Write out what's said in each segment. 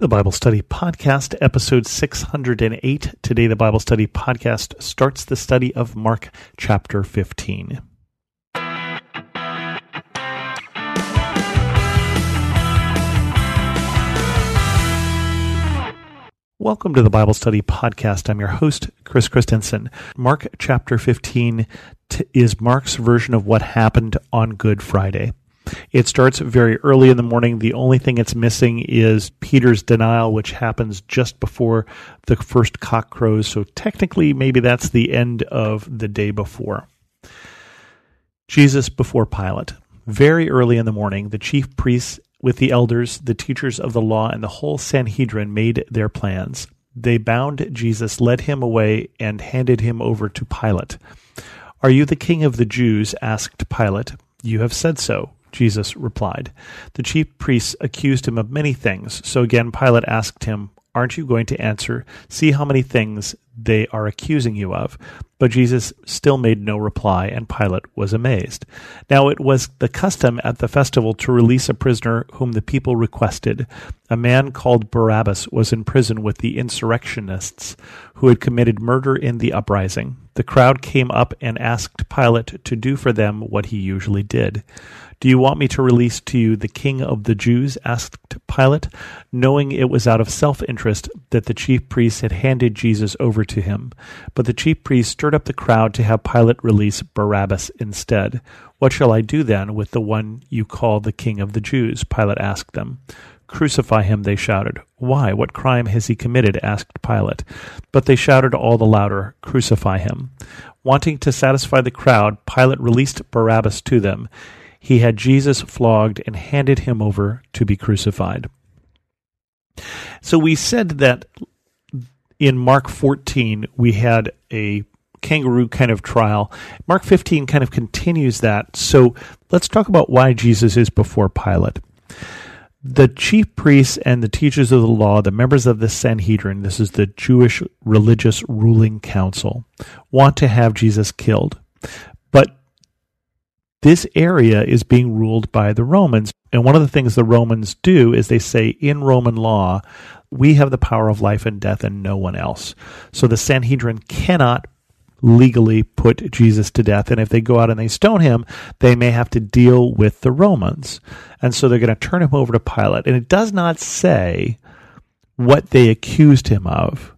The Bible Study Podcast, episode 608. Today, the Bible Study Podcast starts the study of Mark chapter 15. Welcome to the Bible Study Podcast. I'm your host, Chris Christensen. Mark chapter 15 t- is Mark's version of what happened on Good Friday. It starts very early in the morning. The only thing it's missing is Peter's denial, which happens just before the first cock crows. So technically, maybe that's the end of the day before. Jesus before Pilate. Very early in the morning, the chief priests with the elders, the teachers of the law, and the whole Sanhedrin made their plans. They bound Jesus, led him away, and handed him over to Pilate. Are you the king of the Jews? asked Pilate. You have said so. Jesus replied. The chief priests accused him of many things. So again, Pilate asked him, Aren't you going to answer? See how many things they are accusing you of. But Jesus still made no reply, and Pilate was amazed. Now it was the custom at the festival to release a prisoner whom the people requested. A man called Barabbas was in prison with the insurrectionists who had committed murder in the uprising. The crowd came up and asked Pilate to do for them what he usually did. Do you want me to release to you the king of the Jews? asked Pilate, knowing it was out of self interest that the chief priests had handed Jesus over to him. But the chief priests stirred up the crowd to have Pilate release Barabbas instead. What shall I do then with the one you call the king of the Jews? Pilate asked them. Crucify him, they shouted. Why? What crime has he committed? asked Pilate. But they shouted all the louder, Crucify him. Wanting to satisfy the crowd, Pilate released Barabbas to them he had Jesus flogged and handed him over to be crucified. So we said that in Mark 14, we had a kangaroo kind of trial. Mark 15 kind of continues that. So let's talk about why Jesus is before Pilate. The chief priests and the teachers of the law, the members of the Sanhedrin, this is the Jewish religious ruling council, want to have Jesus killed. But this area is being ruled by the Romans. And one of the things the Romans do is they say in Roman law, we have the power of life and death and no one else. So the Sanhedrin cannot legally put Jesus to death. And if they go out and they stone him, they may have to deal with the Romans. And so they're going to turn him over to Pilate. And it does not say what they accused him of.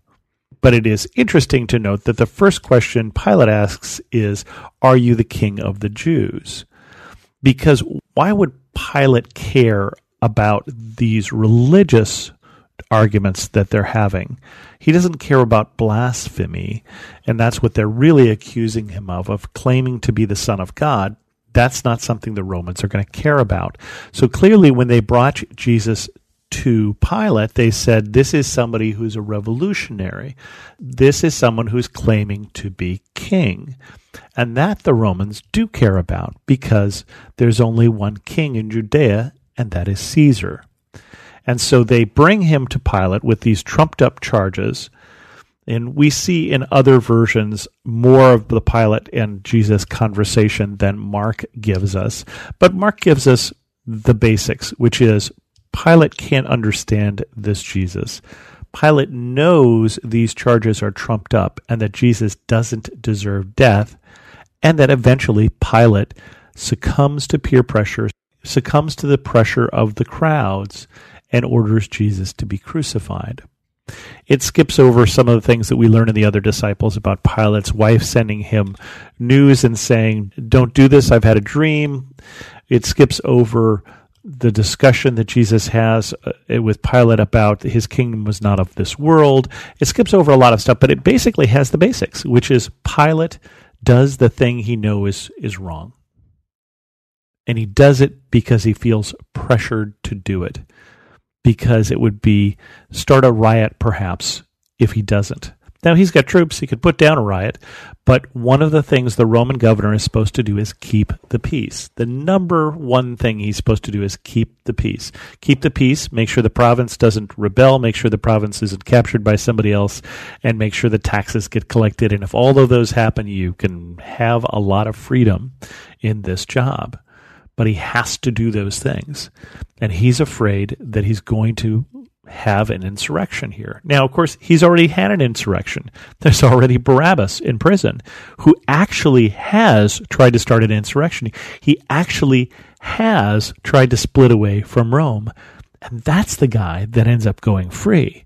But it is interesting to note that the first question Pilate asks is, Are you the king of the Jews? Because why would Pilate care about these religious arguments that they're having? He doesn't care about blasphemy, and that's what they're really accusing him of, of claiming to be the Son of God. That's not something the Romans are going to care about. So clearly, when they brought Jesus to Pilate, they said, This is somebody who's a revolutionary. This is someone who's claiming to be king. And that the Romans do care about because there's only one king in Judea, and that is Caesar. And so they bring him to Pilate with these trumped up charges. And we see in other versions more of the Pilate and Jesus conversation than Mark gives us. But Mark gives us the basics, which is Pilate can't understand this Jesus. Pilate knows these charges are trumped up and that Jesus doesn't deserve death, and that eventually Pilate succumbs to peer pressure, succumbs to the pressure of the crowds, and orders Jesus to be crucified. It skips over some of the things that we learn in the other disciples about Pilate's wife sending him news and saying, Don't do this, I've had a dream. It skips over the discussion that Jesus has uh, with Pilate about his kingdom was not of this world. It skips over a lot of stuff, but it basically has the basics, which is Pilate does the thing he knows is wrong. And he does it because he feels pressured to do it, because it would be start a riot perhaps if he doesn't. Now, he's got troops, he could put down a riot, but one of the things the Roman governor is supposed to do is keep the peace. The number one thing he's supposed to do is keep the peace. Keep the peace, make sure the province doesn't rebel, make sure the province isn't captured by somebody else, and make sure the taxes get collected. And if all of those happen, you can have a lot of freedom in this job. But he has to do those things. And he's afraid that he's going to have an insurrection here. Now, of course, he's already had an insurrection. There's already Barabbas in prison who actually has tried to start an insurrection. He actually has tried to split away from Rome. And that's the guy that ends up going free.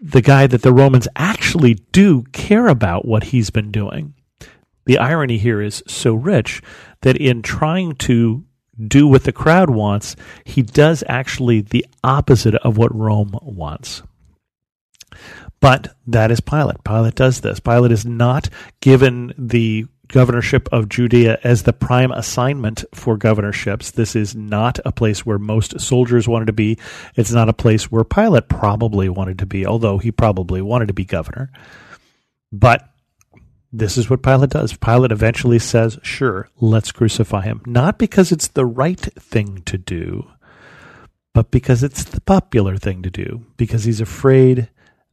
The guy that the Romans actually do care about what he's been doing. The irony here is so rich that in trying to do what the crowd wants, he does actually the opposite of what Rome wants. But that is Pilate. Pilate does this. Pilate is not given the governorship of Judea as the prime assignment for governorships. This is not a place where most soldiers wanted to be. It's not a place where Pilate probably wanted to be, although he probably wanted to be governor. But this is what Pilate does. Pilate eventually says, Sure, let's crucify him. Not because it's the right thing to do, but because it's the popular thing to do, because he's afraid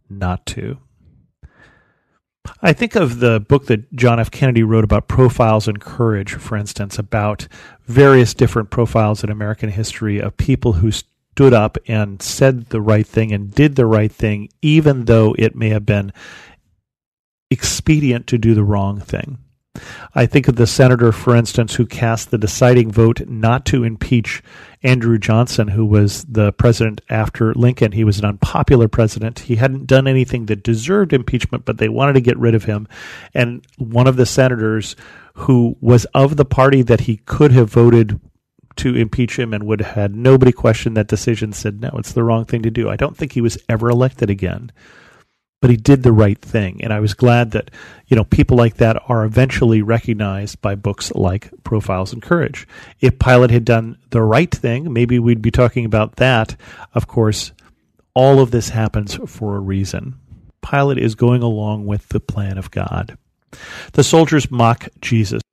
not to. I think of the book that John F. Kennedy wrote about profiles in courage, for instance, about various different profiles in American history of people who stood up and said the right thing and did the right thing, even though it may have been expedient to do the wrong thing. I think of the senator, for instance, who cast the deciding vote not to impeach Andrew Johnson, who was the president after Lincoln. He was an unpopular president. He hadn't done anything that deserved impeachment, but they wanted to get rid of him. And one of the senators who was of the party that he could have voted to impeach him and would have had nobody question that decision said, no, it's the wrong thing to do. I don't think he was ever elected again but he did the right thing. And I was glad that, you know, people like that are eventually recognized by books like Profiles in Courage. If Pilate had done the right thing, maybe we'd be talking about that. Of course, all of this happens for a reason. Pilate is going along with the plan of God. The soldiers mock Jesus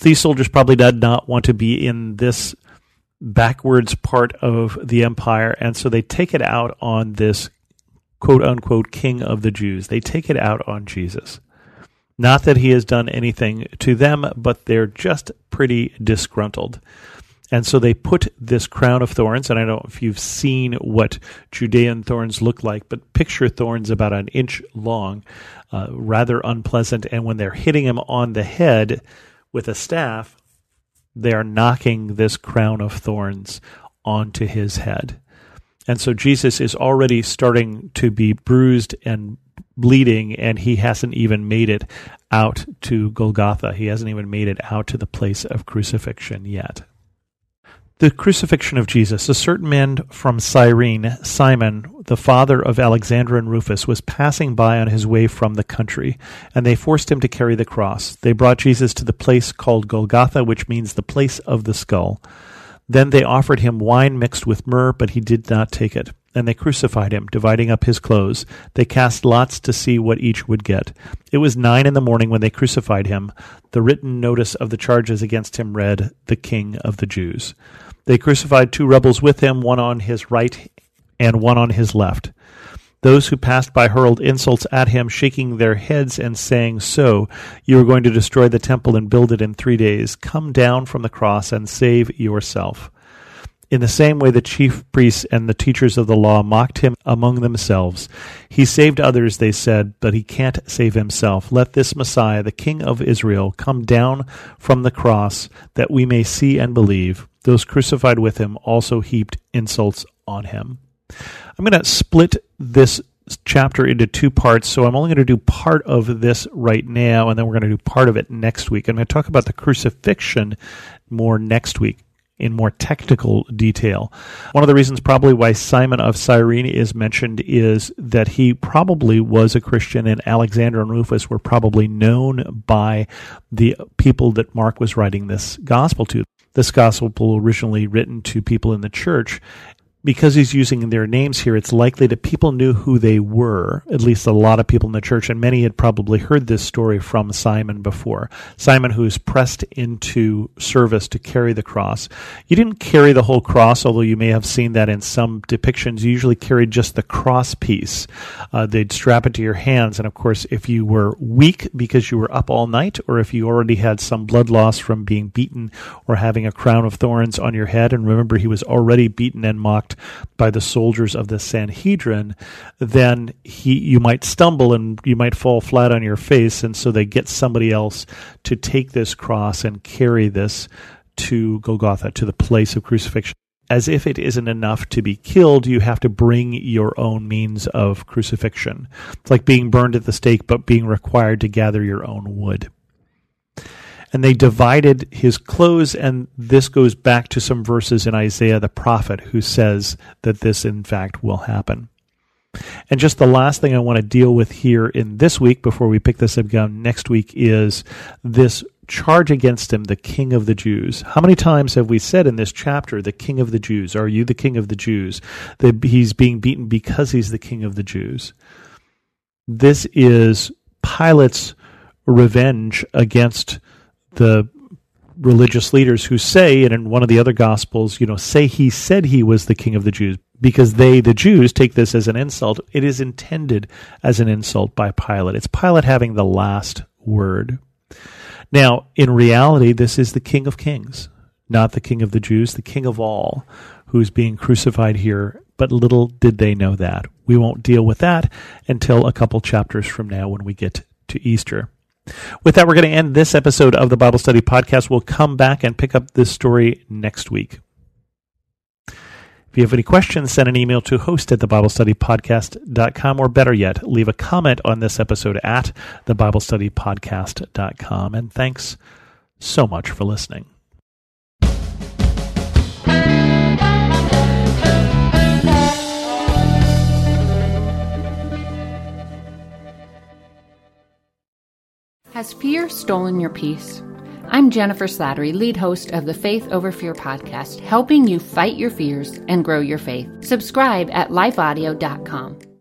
these soldiers probably did not want to be in this backwards part of the empire, and so they take it out on this quote unquote king of the Jews. They take it out on Jesus. Not that he has done anything to them, but they're just pretty disgruntled. And so they put this crown of thorns, and I don't know if you've seen what Judean thorns look like, but picture thorns about an inch long, uh, rather unpleasant. And when they're hitting him on the head, with a staff, they are knocking this crown of thorns onto his head. And so Jesus is already starting to be bruised and bleeding, and he hasn't even made it out to Golgotha. He hasn't even made it out to the place of crucifixion yet the crucifixion of Jesus, a certain man from Cyrene, Simon, the father of Alexander and Rufus, was passing by on his way from the country, and they forced him to carry the cross. They brought Jesus to the place called Golgotha, which means the place of the skull. Then they offered him wine mixed with myrrh, but he did not take it. And they crucified him, dividing up his clothes. They cast lots to see what each would get. It was nine in the morning when they crucified him. The written notice of the charges against him read, The King of the Jews. They crucified two rebels with him, one on his right and one on his left. Those who passed by hurled insults at him, shaking their heads and saying, So, you are going to destroy the temple and build it in three days. Come down from the cross and save yourself. In the same way, the chief priests and the teachers of the law mocked him among themselves. He saved others, they said, but he can't save himself. Let this Messiah, the King of Israel, come down from the cross that we may see and believe. Those crucified with him also heaped insults on him. I'm going to split this chapter into two parts, so I'm only going to do part of this right now, and then we're going to do part of it next week. I'm going to talk about the crucifixion more next week in more technical detail. One of the reasons, probably, why Simon of Cyrene is mentioned is that he probably was a Christian, and Alexander and Rufus were probably known by the people that Mark was writing this gospel to. This gospel originally written to people in the church because he's using their names here, it's likely that people knew who they were, at least a lot of people in the church, and many had probably heard this story from Simon before. Simon, who's pressed into service to carry the cross. You didn't carry the whole cross, although you may have seen that in some depictions. You usually carried just the cross piece. Uh, they'd strap it to your hands, and of course, if you were weak because you were up all night, or if you already had some blood loss from being beaten or having a crown of thorns on your head, and remember, he was already beaten and mocked by the soldiers of the Sanhedrin, then he you might stumble and you might fall flat on your face, and so they get somebody else to take this cross and carry this to Golgotha, to the place of crucifixion. As if it isn't enough to be killed, you have to bring your own means of crucifixion. It's like being burned at the stake, but being required to gather your own wood and they divided his clothes. And this goes back to some verses in Isaiah the prophet who says that this, in fact, will happen. And just the last thing I want to deal with here in this week before we pick this up again next week is this charge against him, the king of the Jews. How many times have we said in this chapter, the king of the Jews? Are you the king of the Jews? That he's being beaten because he's the king of the Jews. This is Pilate's revenge against the religious leaders who say, and in one of the other gospels, you know, say he said he was the king of the Jews because they, the Jews, take this as an insult. It is intended as an insult by Pilate. It's Pilate having the last word. Now, in reality, this is the King of Kings, not the King of the Jews, the King of all, who's being crucified here. But little did they know that. We won't deal with that until a couple chapters from now when we get to Easter. With that, we're going to end this episode of the Bible Study Podcast. We'll come back and pick up this story next week. If you have any questions, send an email to host at thebiblestudypodcast.com, or better yet, leave a comment on this episode at thebiblestudypodcast.com. And thanks so much for listening. Has fear stolen your peace? I'm Jennifer Slattery, lead host of the Faith Over Fear podcast, helping you fight your fears and grow your faith. Subscribe at lifeaudio.com.